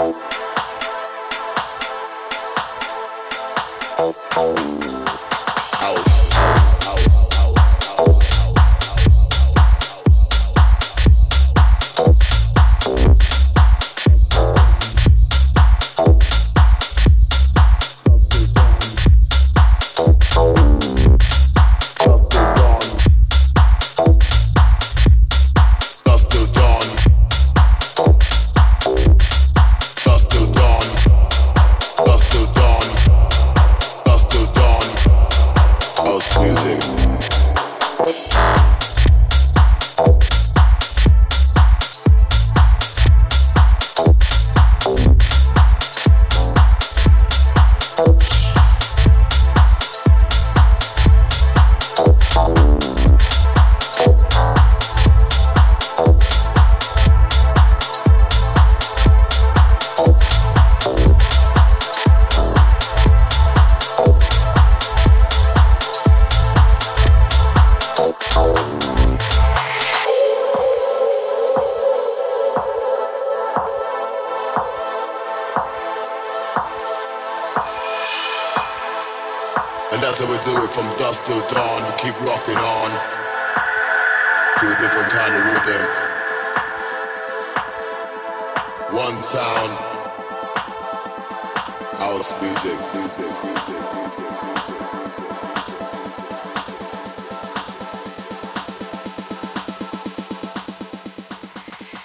Out. music. That's how we do it from dusk till dawn. We keep rocking on to a different kind of rhythm. One sound, house music. music, music, music